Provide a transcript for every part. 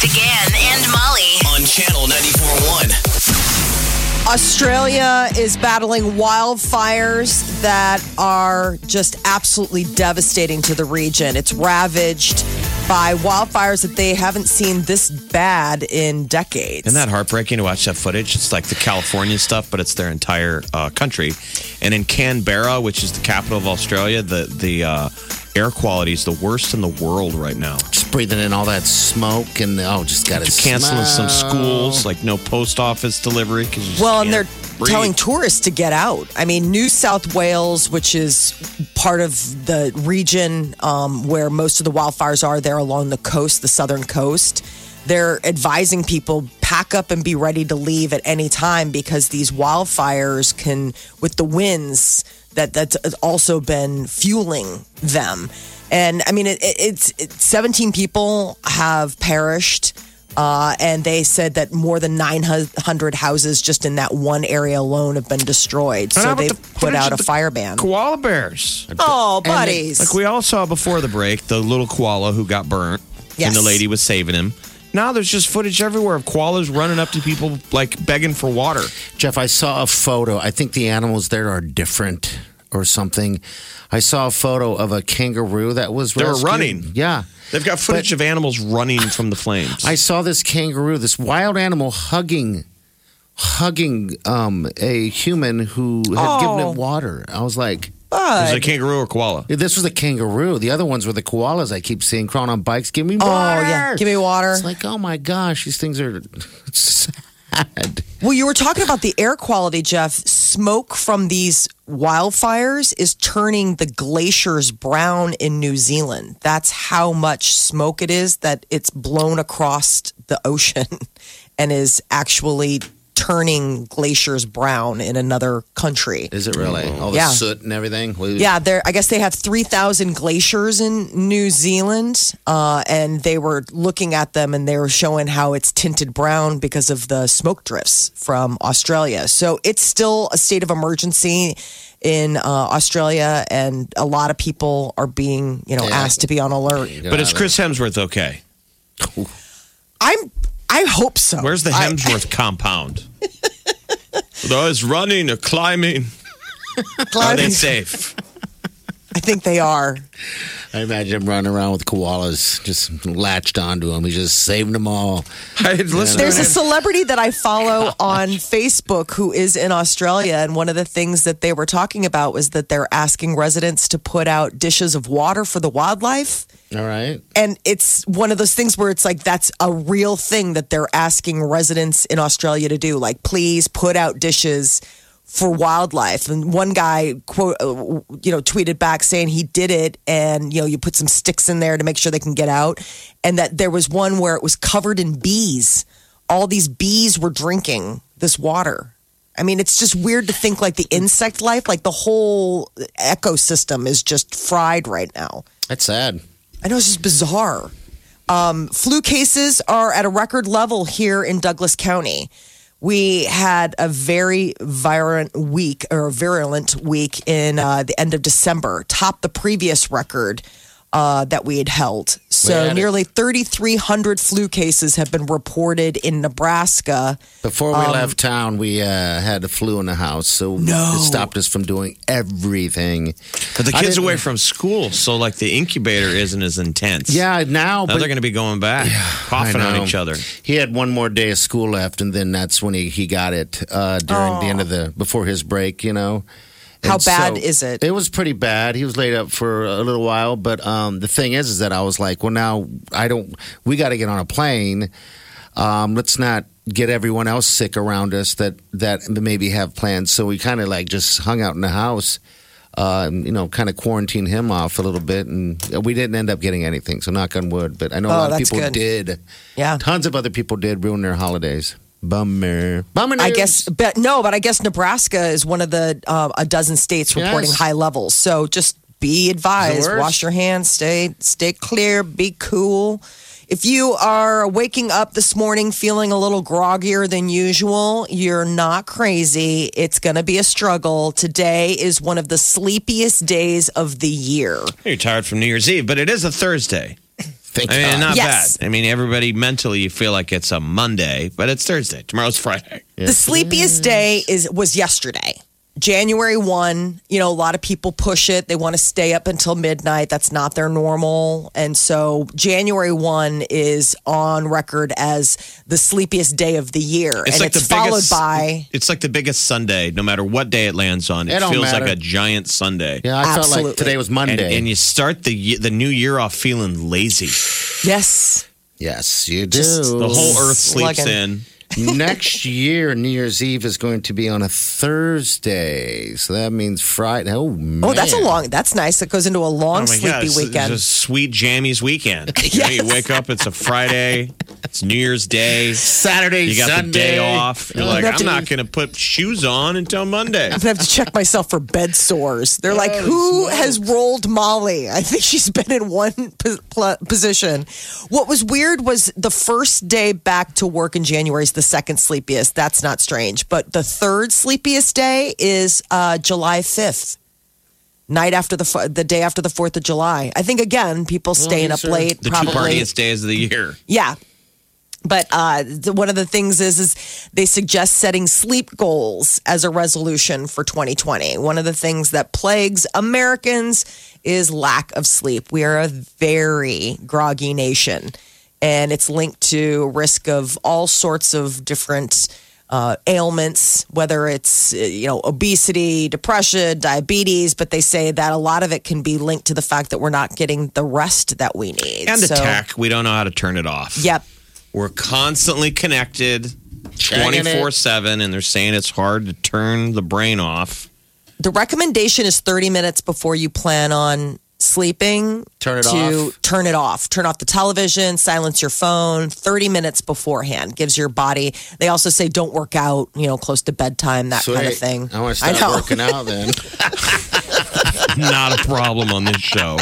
Big Party began and Molly. on channel 94.1. Australia is battling wildfires that are just absolutely devastating to the region. It's ravaged by wildfires that they haven't seen this bad in decades. Isn't that heartbreaking to watch that footage? It's like the California stuff, but it's their entire uh, country. And in Canberra, which is the capital of Australia, the the uh, air quality is the worst in the world right now. Just breathing in all that smoke and oh, just got to Canceling some schools, like no post office delivery. Cause you Well, and they're breathe. telling tourists to get out. I mean, New South Wales, which is part of the region um, where most of the wildfires are, there along the coast, the southern coast. They're advising people pack up and be ready to leave at any time because these wildfires can, with the winds, that that's also been fueling them. And I mean, it, it, it's it, 17 people have perished. Uh, and they said that more than 900 houses just in that one area alone have been destroyed. So how about they the put out a fire ban. Koala bears. Oh, buddies. Like we all saw before the break, the little koala who got burnt, Yes. and the lady was saving him. Now there's just footage everywhere of koalas running up to people like begging for water. Jeff, I saw a photo. I think the animals there are different or something. I saw a photo of a kangaroo that was They were running. Yeah. They've got footage of animals running from the flames. I saw this kangaroo, this wild animal hugging hugging um, a human who had given Oh. it water. I was like, Was it a kangaroo or koala? this was a kangaroo. The other ones were the koalas I keep seeing crawling on bikes. Give me water. oh, yeah. Give me water. It's like, oh my gosh, these things are sad. Well, you were talking about the air quality, Jeff. Smoke from these wildfires is turning the glaciers brown in New Zealand. That's how much smoke it is that it's blown across the ocean and is actually turning glaciers brown in another country. Is it really? All the Yeah. soot and everything? Yeah, there. I guess they have three thousand glaciers in New Zealand, uh, and they were looking at them and they were showing how it's tinted brown because of the smoke drifts from Australia. So it's still a state of emergency in uh, Australia, and a lot of people are being, you know, Yeah. asked to be on alert. But is Chris Hemsworth okay? I'm. I hope so. Where's the I- Hemsworth compound? Those running or climbing. Are they safe? I think they are. I imagine him running around with koalas just latched onto him. He's just saving them all. There's a celebrity that I follow on Facebook who is in Australia, and one of the things that they were talking about was that they're asking residents to put out dishes of water for the wildlife. All right. And it's one of those things where it's like that's a real thing that they're asking residents in Australia to do. Like, please put out dishes for wildlife. And one guy quote, uh, you know, tweeted back saying he did it, and you know, you put some sticks in there to make sure they can get out, and that there was one where it was covered in bees. All these bees were drinking this water. I mean, it's just weird to think like the insect life, like the whole ecosystem is just fried right now. That's sad. I know it's just bizarre. Um, flu cases are at a record level here in Douglas County. We had a very virulent week or virulent week in uh, the end of December, topped the previous record uh, that we had held. We So had nearly 3,300 flu cases have been reported in Nebraska. Before Um, we left town, we uh, had a flu in the house, so No. it stopped us from doing everything. But the kids away from school, so like the incubator isn't as intense. Yeah, now, Now but they're going to be going back, coughing on each other. He had one more day of school left, and then that's when he, he got it uh, during the end of the before his break. You know, How And bad so is it? It was pretty bad. He was laid up for a little while, but um, the thing is, is that I was like, well, now I don't. We got to get on a plane. Um, let's not get everyone else sick around us that that maybe have plans. So we kind of like just hung out in the house. uh, you know, kind of quarantine him off a little bit, and we didn't end up getting anything. So knock on wood. But I know a Oh, lot of people good. did. Yeah. tons of other people did ruin their holidays. Bummer, bummer. I guess, but no, but I guess Nebraska is one of the uh, a dozen states reporting Yes. high levels. So just be advised, wash your hands, stay stay clear, be cool. If you are waking up this morning feeling a little groggier than usual, you're not crazy. It's going to be a struggle. Today is one of the sleepiest days of the year. You're tired from New Year's Eve, but it is a Thursday. Thank I mean, God. not Yes. bad. I mean, everybody mentally you feel like it's a Monday, but it's Thursday. Tomorrow's Friday. The sleepiest day is was yesterday. January 1, you know, a lot of people push it. They want to stay up until midnight. That's not their normal. And so January 1 is on record as the sleepiest day of the year. It's and it's followed biggest, by It's like the biggest Sunday, no matter what day it lands on. It, It feels matter. like a giant Sunday. yeah, I felt like today was Monday. and you start the the new year off feeling lazy. yes. yes, you do. Just The whole earth sleeps Slugging. in. Next year, New Year's Eve is going to be on a Thursday, so that means Friday. Oh man! Oh, that's a long that's nice. It goes into a long Oh sleepy God, it's, weekend. It's a sweet jammies weekend. You, know, you Yes. wake up, it's a Friday, it's New Year's Day. Saturday, You got Sunday. the day off. You're like, I'm to- not going to put shoes on until Monday. I'm gonna have to check myself for bed sores. They're like, who has rolled Molly? I think she's been in one po- pl- position. What was weird was the first day back to work in January is the second sleepiest. That's not strange, but the third sleepiest day is uh, July 5th. Night after the the day after the Fourth of July, I think again people staying up these late. The probably two partiest days of the year. yeah. But uh, the, one of the things is, is they suggest setting sleep goals as a resolution for 2020. One of the things that plagues Americans is lack of sleep. We are a very groggy nation, and it's linked to risk of all sorts of different uh, ailments, whether it's uh, you know obesity, depression, diabetes. But they say that a lot of it can be linked to the fact that we're not getting the rest that we need. And the So- tech, we don't know how to turn it off. Yep. We're constantly connected 24 7, and they're saying it's hard to turn the brain off. the recommendation is 30 minutes before you plan on sleeping Turn it to off. turn it off turn off the television silence your phone 30 minutes beforehand gives your body they also say don't work out you know close to bedtime that kind of thing I want to start know. working out then. Not a problem on this show.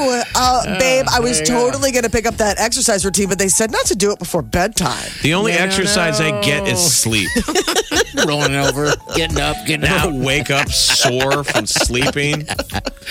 Woo! Uh, babe i was totally going to pick up that exercise routine but they said not to do it before bedtime The only exercise I get is sleep. Rolling over, getting up, getting I out. don't wake up sore from sleeping.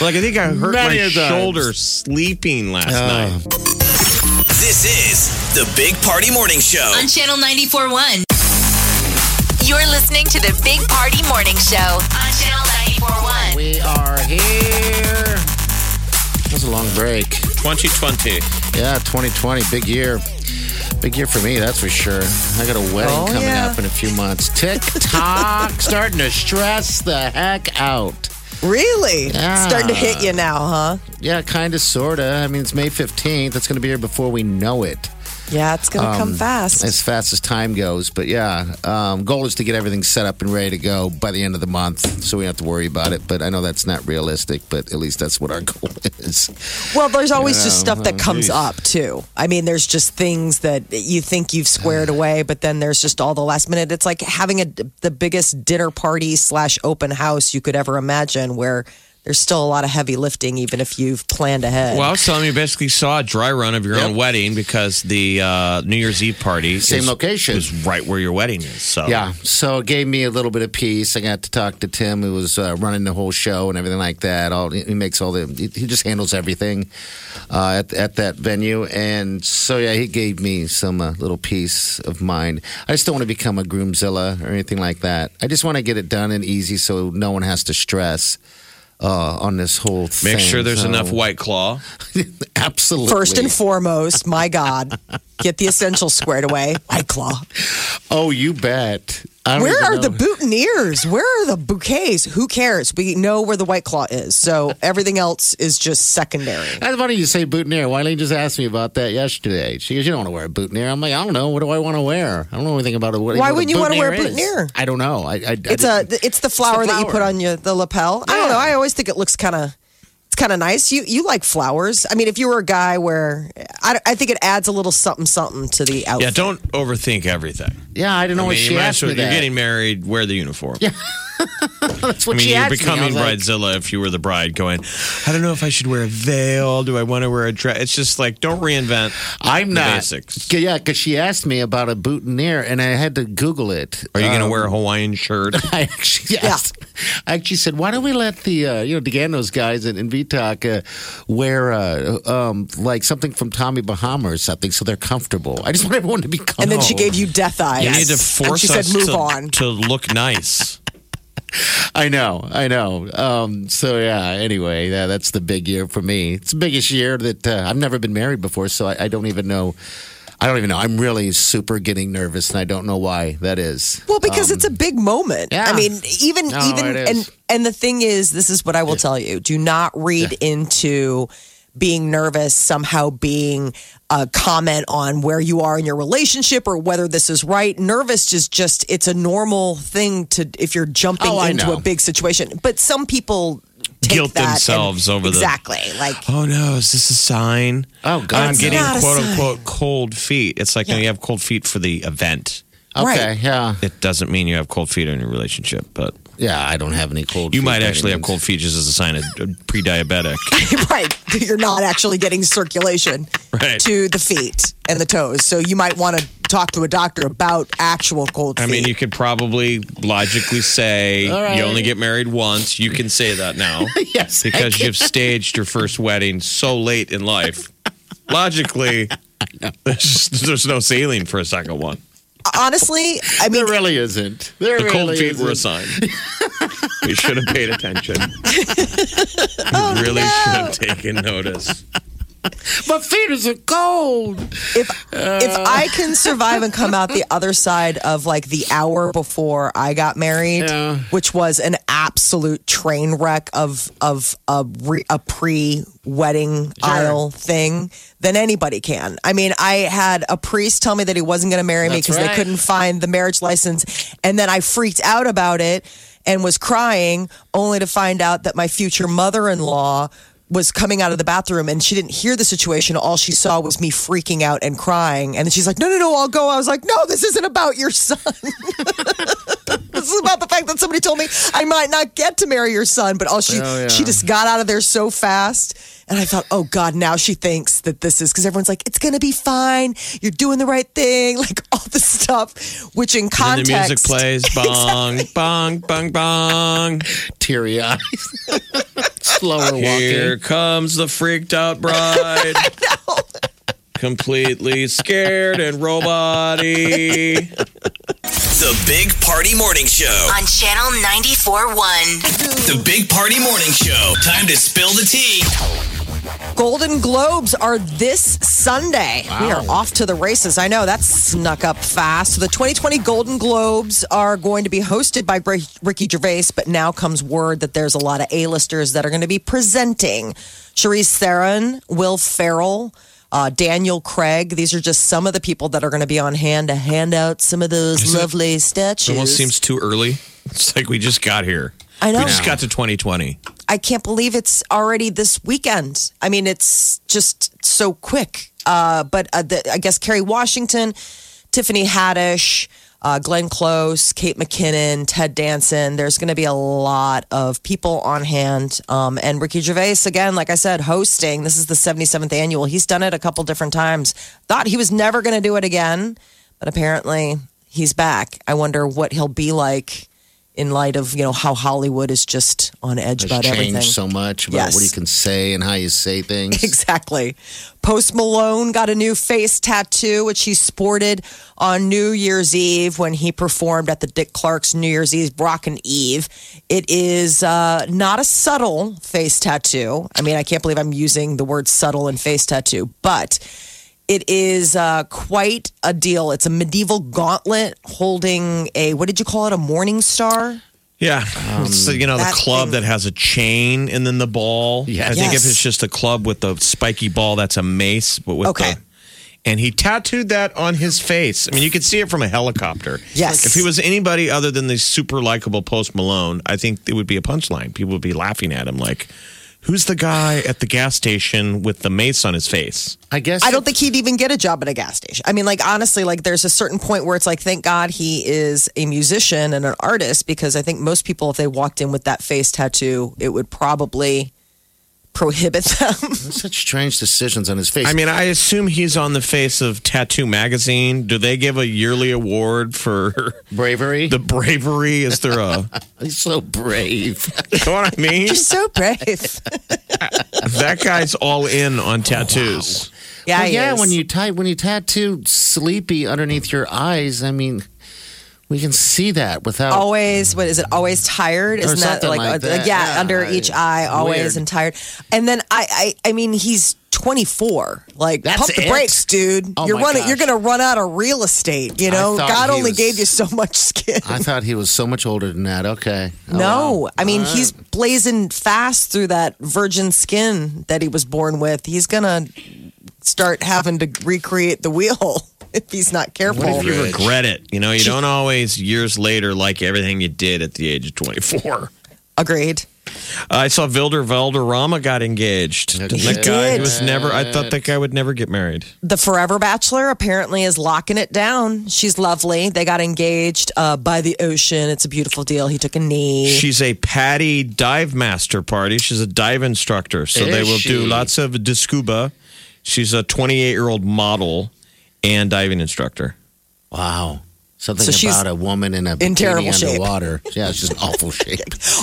Like, I think I hurt Many my a times. shoulder sleeping last night. This is the Big Party Morning Show. On Channel 94.1. You're listening to the Big Party Morning Show on Channel 94.1. We are here. That was a long break. 2020. Yeah, 2020, big year. Big year for me, that's for sure. I got a wedding Oh, coming yeah. up in a few months. TikTok starting to stress the heck out. really Yeah. starting to hit you now huh Yeah, kind of, sort of. I mean, it's May 15th. It's going to be here before we know it. Yeah it's going to come fast as fast as time goes. But yeah, um, goal is to get everything set up and ready to go by the end of the month, so we don't have to worry about it. But I know that's not realistic, but at least that's what our goal is. Well, there's always just stuff that comes geez. up too. I mean, there's just things that you think you've squared away, but then there's just all the last minute. It's like having a the biggest dinner party slash open house you could ever imagine, where there's still a lot of heavy lifting, even if you've planned ahead. Well, I was telling you, you basically saw a dry run of your Yep. own wedding because the uh, New Year's Eve party Same is, location. is right where your wedding is. So Yeah, so it gave me a little bit of peace. I got to talk to Tim, who was uh, running the whole show and everything like that. All he makes all the he he just handles everything uh, at at that venue, and so yeah, he gave me some uh, little peace of mind. I just don't want to become a groomzilla or anything like that. I just want to get it done and easy, so no one has to stress. Uh, on this whole thing. make sure there's So- enough White Claw. Absolutely. First and foremost, my God, get the essentials squared away. White Claw. Oh, you bet. Where are know. the boutonnieres? Where are the bouquets? Who cares? We know where the white claw is, so everything else is just secondary. That's funny you say boutonniere. Wileen just asked me about that yesterday. She goes, "You don't want to wear a boutonniere." I'm like, "I don't know. What do I want to wear? I don't know anything about it. What, Why what wouldn't you wanna wear a is. boutonniere? I don't know. I, I, It's a it's the flower that you put on your the lapel. I don't know. I always think it looks kind of it's kind of nice. You you like flowers. I mean, if you were a guy where I, I think it adds a little something something to the outfit. Yeah, don't overthink everything. yeah. I don't know I what mean, she you might asked as well- me you're that. getting married, wear the uniform. Yeah, That's what I mean, she you're asked me. I becoming was like, bridezilla if you were the bride going, I don't know if I should wear a veil. Do I want to wear a dress? It's just like, don't reinvent I'm the not. basics. Yeah, because she asked me about a boutonniere, and I had to Google it. Are you going to Um, wear a Hawaiian shirt? I actually yes. I actually said, why don't we let the uh, you know DeGando's guys in, in VTalk uh, wear uh, um, like something from Tommy Bahama or something so they're comfortable. I just want everyone to be comfortable. and then she gave you death eyes. You need to and force she us said, "Move to, on." to look nice. I know, I know. Um, so yeah. Anyway, yeah, that's the big year for me. It's the biggest year that uh, I've never been married before, so I, I don't even know. I don't even know. I'm really super getting nervous, and I don't know why that is. Well, because it's a big moment. Um, yeah. I mean, even No, even and and the thing is, this is what I will tell you: do not read into being nervous somehow being a comment on where you are in your relationship or whether this is right. Nervous is just it's a normal thing to if you're jumping Oh, into a big situation. But some people Guilt that and- themselves over the- exactly like Oh no, is this a sign? Oh, God, I'm getting quote unquote cold feet. It's like when you have cold feet for the event. Okay, Right. yeah, It doesn't mean you have cold feet in your relationship, but yeah. I don't have any cold. Feet. You feet might by any actually have cold feet just as a sign of pre-diabetic. right. You're not actually getting circulation Right. to the feet and the toes. So you might want to talk to a doctor about actual cold I feet. mean, you could probably logically say All right. you only get married once. You can say that now. Yes, Because you've staged your first wedding so late in life. Logically, there's, just, there's no sailing for a second one. Honestly, I mean, There really isn't. There The cold really feet were a isn't. sign. we should have paid attention. Oh, We really should have taken notice. My feet are cold. if if uh. I can survive and come out the other side of like the hour before I got married, Yeah. which was an absolute train wreck of of a, re, a pre wedding aisle thing, then anybody can. I mean, I had a priest tell me that he wasn't going to marry me That's because they couldn't find the marriage license, and then I freaked out about it and was crying, only to find out that my future mother in law was coming out of the bathroom and she didn't hear the situation. All she saw was me freaking out and crying. And then she's like, No, no, no, I'll go. I was like, No, this isn't about your son. this is about the fact that somebody told me I might not get to marry your son. But all she Oh, yeah. she just got out of there so fast. And I thought, oh God, now she thinks that this is because everyone's like, it's gonna be fine. You're doing the right thing, like all this stuff, which in And context, the music plays bong, bong, bong, bong. Teary eyes. Slower walking. Here comes the freaked out bride. Completely scared and robot-y. The Big Party Morning Show. on Channel 94.1. The Big Party Morning Show. Time to spill the tea. Golden Globes are this Sunday. We are off to the races. I know that snuck up fast. So the 2020 Golden Globes are going to be hosted by Ricky Gervais, but now comes word that there's a lot of A-listers that are going to be presenting. Charlize Theron, Will Ferrell, uh, Daniel Craig. These are just some of the people that are going to be on hand to hand out some of those Is it- lovely It statues. almost seems too early. It's like we just got here. I know. We just got to 2020. I can't believe it's already this weekend. I mean, it's just so quick. Uh, but uh, the, I guess Kerry Washington, Tiffany Haddish, uh, Glenn Close, Kate McKinnon, Ted Danson. There's going to be a lot of people on hand. Um, and Ricky Gervais, again, like I said, hosting. This is the 77th annual. He's done it a couple different times. Thought he was never going to do it again, but apparently he's back. I wonder what he'll be like in light of you know how Hollywood is just on edge about changed everything. so much about Yes. what you can say and how you say things. Exactly. Post Malone got a new face tattoo, which he sported on New Year's Eve when he performed at the Dick Clark's New Year's Eve Rockin' Eve. It is uh, not a subtle face tattoo. I mean, I can't believe I'm using the word subtle and face tattoo, but It is uh, quite a deal. It's a medieval gauntlet holding a what did you call it? A morning star. Yeah, it's you know the that club thing- that has a chain and then the ball. Yes. I think if it's just a club with the spiky ball, that's a mace. But with Okay. the and he tattooed that on his face. I mean, you could see it from a helicopter. Yes. If he was anybody other than the super likable Post Malone, I think it would be a punchline. People would be laughing at him like, "Who's the guy at the gas station with the mace on his face?" I guess I don't think he'd even get a job at a gas station. I mean, like honestly, like there's a certain point where it's like, thank God he is a musician and an artist because I think most people, if they walked in with that face tattoo, it would probably prohibit them. such strange decisions on his face. I mean, I assume he's on the face of Tattoo Magazine. Do they give a yearly award for bravery. the bravery? Is there a? He's so brave. You know what I mean? You're so brave. that guy's all in on tattoos. Yeah, Well, he yeah. is. When you tie when you tattoo sleepy underneath your eyes, I mean, we can see that without. always what is it always tired isn't that like, like uh, that. yeah Yeah, under each eye always weird. and tired and then I, I i mean he's 24 like That's pump the it? brakes dude Oh you're my running gosh. you're gonna run out of real estate you know thought god he only was- gave you so much skin I thought he was so much older than that. Okay. Oh, no wow. i mean All right. he's blazing fast through that virgin skin that he was born with he's gonna start having to recreate the wheel if he's not careful What if you regret it? You know, you don't always years later like everything you did at the age of 24. agreed I saw Wilmer Valderrama got engaged. He Didn't that did. guy he was never. I thought that guy would never get married. The Forever Bachelor apparently is locking it down. She's lovely. They got engaged uh, by the ocean. It's a beautiful deal. He took a knee. She's a Patty dive master party. She's a dive instructor, so they Is will do lots of scuba. She's a 28 year old model and diving instructor. Wow. Something So she's about a woman in a in bikini terrible shape. underwater. Yeah, it's just awful shape.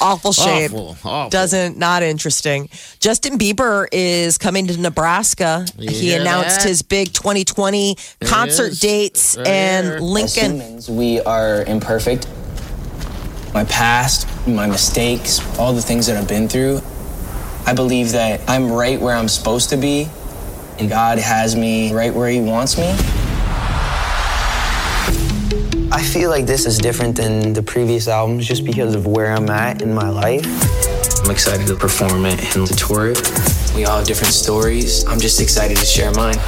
awful shape. Awful, awful. Doesn't not interesting. Justin Bieber is coming to Nebraska. You he hear announced that? his big 2020 concert is. dates Right and here. As Lincoln. humans, we are imperfect. My past, my mistakes, all the things that I've been through, I believe that I'm right where I'm supposed to be, and God has me right where He wants me. I feel like this is different than the previous albums just because of where I'm at in my life. I'm excited to perform it and to tour it. We all have different stories. I'm just excited to share mine. Yeah,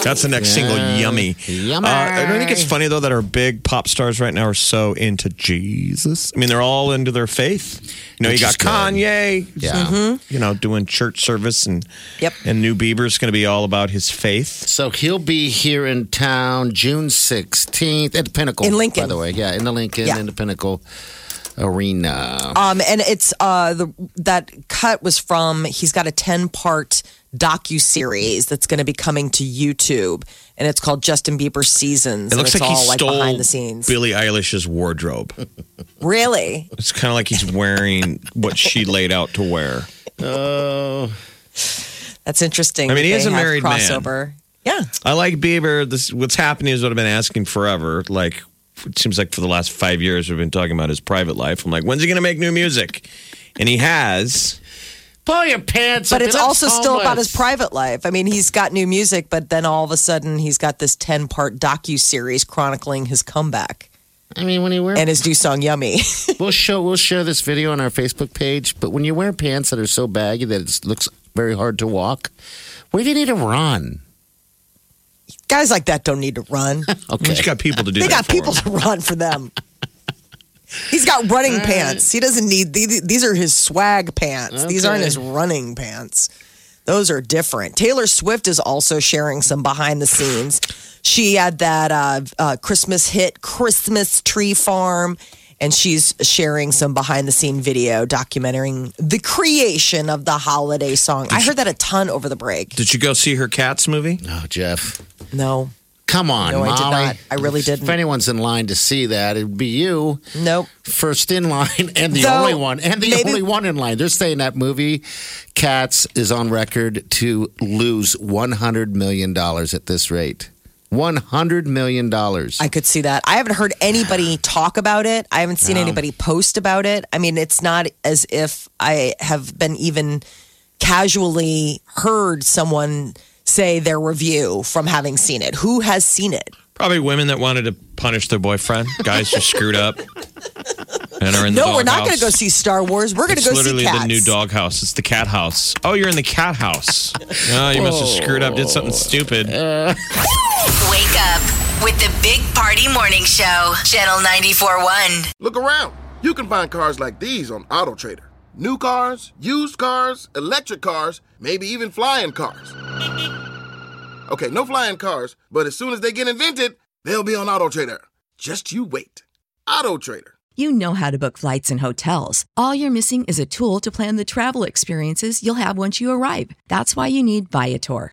you got that yummy, yum, the yummy, yum, the yummy, yum. That's the next single, Yummy. Yummy. Uh, I don't think it's funny, though, that our big pop stars right now are so into Jesus. I mean, they're all into their faith. You know, Which you got. Kanye, Yeah. you know, doing church service, and Yep. and New Bieber's going to be all about his faith. So he'll be here in town June 16th at the Pinnacle. In Lincoln. By the way, yeah, in the Lincoln, Yeah. in the Pinnacle Arena. Um, and it's uh, the that cut was from. He's got a ten part docu series that's going to be coming to YouTube, and it's called Justin Bieber Seasons. It looks and like it's he all like stole behind the scenes. Billie Eilish's wardrobe. Really? It's kind of like he's wearing what she laid out to wear. Oh, That's interesting. I mean, he is a have married man. Yeah. I like Bieber. This what's happening is what I've been asking forever. Like it seems like for the last five years we've been talking about his private life. I'm like, when's he going to make new music? And he has. Pull your pants But up. it's That's also still about his private life. I mean, he's got new music, but then all of a sudden he's got this 10 part docu series chronicling his comeback I mean, when you wear, and his new song, Yummy. we'll show, we'll share this video on our Facebook page. But when you wear pants that are so baggy that it looks very hard to walk, where do you need to run? Guys like that don't need to run. Okay, He's got people to do They that got for people him. to run for them. He's got running pants. He doesn't need these. These are his swag pants. These aren't his running pants. Those are different. Taylor Swift is also sharing some behind the scenes. She had that uh, uh, Christmas hit, Christmas Tree Farm, and she's sharing some behind the scene video documenting the creation of the holiday song. I heard that a ton over the break. Did you go see her Cats movie? No, Jeff, No, come on, No, I did Molly. not. I really didn't. anyone's in line to see that, it'd be you. nope. first in line and the Though, only one and the only one in line. They're saying that movie Cats is on record to lose 100 million dollars at this rate. One hundred million dollars. I could see that. I haven't heard anybody talk about it. I haven't seen anybody post about it. I mean, it's not as if I have been even casually heard someone say their review from having seen it. Who has seen it? Probably women that wanted to punish their boyfriend. Guys just screwed up and are in the No, we're not going to go see Star Wars. We're going to It's go see literally cats. the new doghouse. It's the cat house. Oh, you're in the cat house. Oh, you must have screwed up, did oh. something stupid. Wake up with the Big Party Morning Show, Channel 94.1. Look around. You can find cars like these on AutoTrader. New cars, used cars, electric cars, maybe even flying cars. Okay, no flying cars, but as soon as they get invented, they'll be on Auto Trader. Just you wait. Auto Trader. You know how to book flights and hotels. All you're missing is a tool to plan the travel experiences you'll have once you arrive. That's why you need Viator.